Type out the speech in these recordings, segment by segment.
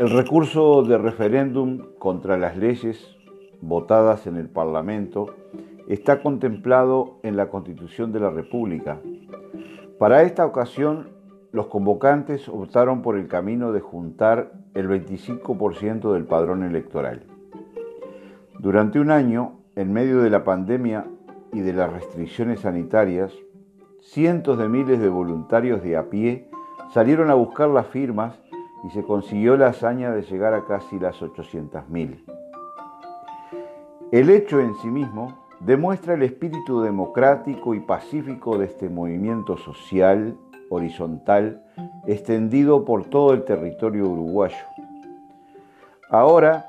El recurso de referéndum contra las leyes votadas en el Parlamento está contemplado en la Constitución de la República. Para esta ocasión, los convocantes optaron por el camino de juntar el 25% del padrón electoral. Durante un año, en medio de la pandemia y de las restricciones sanitarias, cientos de miles de voluntarios de a pie salieron a buscar las firmas y se consiguió la hazaña de llegar a casi las 800.000. El hecho en sí mismo demuestra el espíritu democrático y pacífico de este movimiento social horizontal extendido por todo el territorio uruguayo. Ahora,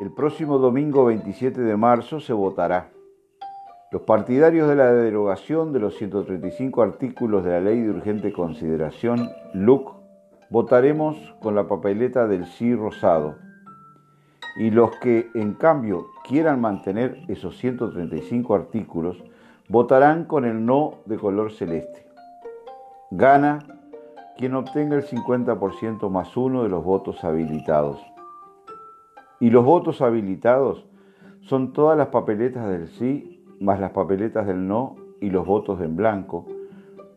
el próximo domingo 27 de marzo se votará. Los partidarios de la derogación de los 135 artículos de la Ley de Urgente Consideración, LUC, votaremos con la papeleta del sí rosado. Y los que, en cambio, quieran mantener esos 135 artículos, votarán con el no de color celeste. Gana quien obtenga el 50% más uno de los votos habilitados. Y los votos habilitados son todas las papeletas del sí más las papeletas del no y los votos en blanco.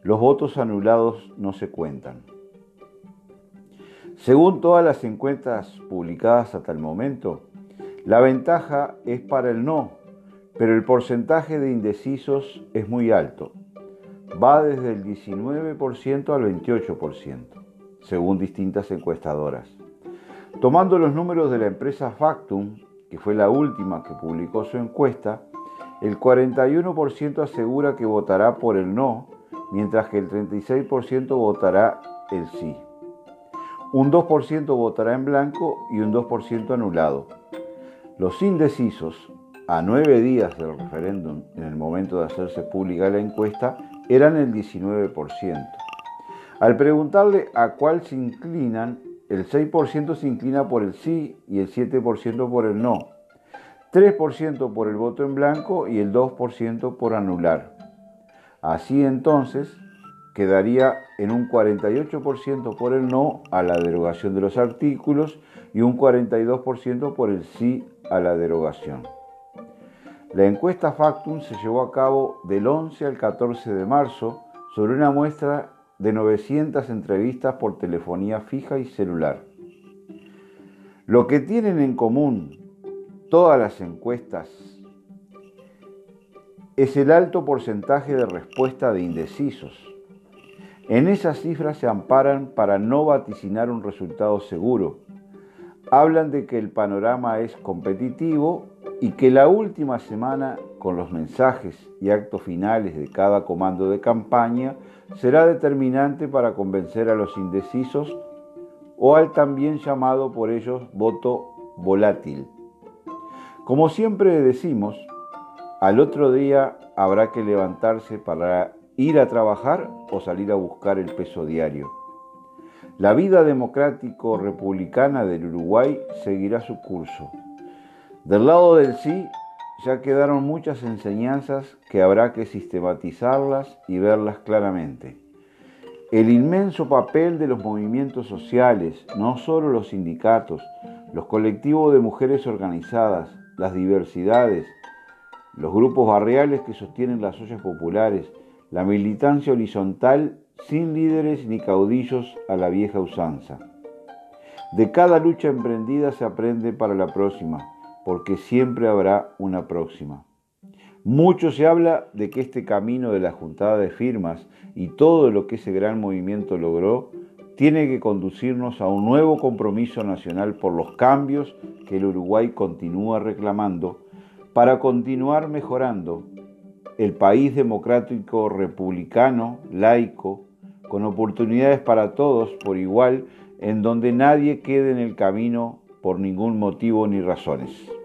Los votos anulados no se cuentan. Según todas las encuestas publicadas hasta el momento, la ventaja es para el no, pero el porcentaje de indecisos es muy alto. Va desde el 19% al 28%, según distintas encuestadoras. Tomando los números de la empresa Factum, que fue la última que publicó su encuesta, el 41% asegura que votará por el no, mientras que el 36% votará el sí. Un 2% votará en blanco y un 2% anulado. Los indecisos, a nueve días del referéndum, en el momento de hacerse pública la encuesta, eran el 19%. Al preguntarle a cuál se inclinan, el 6% se inclina por el sí y el 7% por el no. 3% por el voto en blanco y el 2% por anular. Así entonces, quedaría en un 48% por el no a la derogación de los artículos y un 42% por el sí a la derogación. La encuesta Factum se llevó a cabo del 11 al 14 de marzo sobre una muestra de 900 entrevistas por telefonía fija y celular. Lo que tienen en común todas las encuestas es el alto porcentaje de respuesta de indecisos en esas cifras se amparan para no vaticinar un resultado seguro. Hablan de que el panorama es competitivo y que la última semana, con los mensajes y actos finales de cada comando de campaña, será determinante para convencer a los indecisos o al también llamado por ellos voto volátil. Como siempre decimos, al otro día habrá que levantarse para ir a trabajar o salir a buscar el peso diario. La vida democrático-republicana del Uruguay seguirá su curso. Del lado del sí ya quedaron muchas enseñanzas que habrá que sistematizarlas y verlas claramente. El inmenso papel de los movimientos sociales, no solo los sindicatos, los colectivos de mujeres organizadas, las diversidades, los grupos barriales que sostienen las ollas populares, la militancia horizontal sin líderes ni caudillos a la vieja usanza. De cada lucha emprendida se aprende para la próxima, porque siempre habrá una próxima. Mucho se habla de que este camino de la juntada de firmas y todo lo que ese gran movimiento logró tiene que conducirnos a un nuevo compromiso nacional por los cambios que el Uruguay continúa reclamando para continuar mejorando el país democrático republicano, laico, con oportunidades para todos por igual, en donde nadie quede en el camino por ningún motivo ni razones.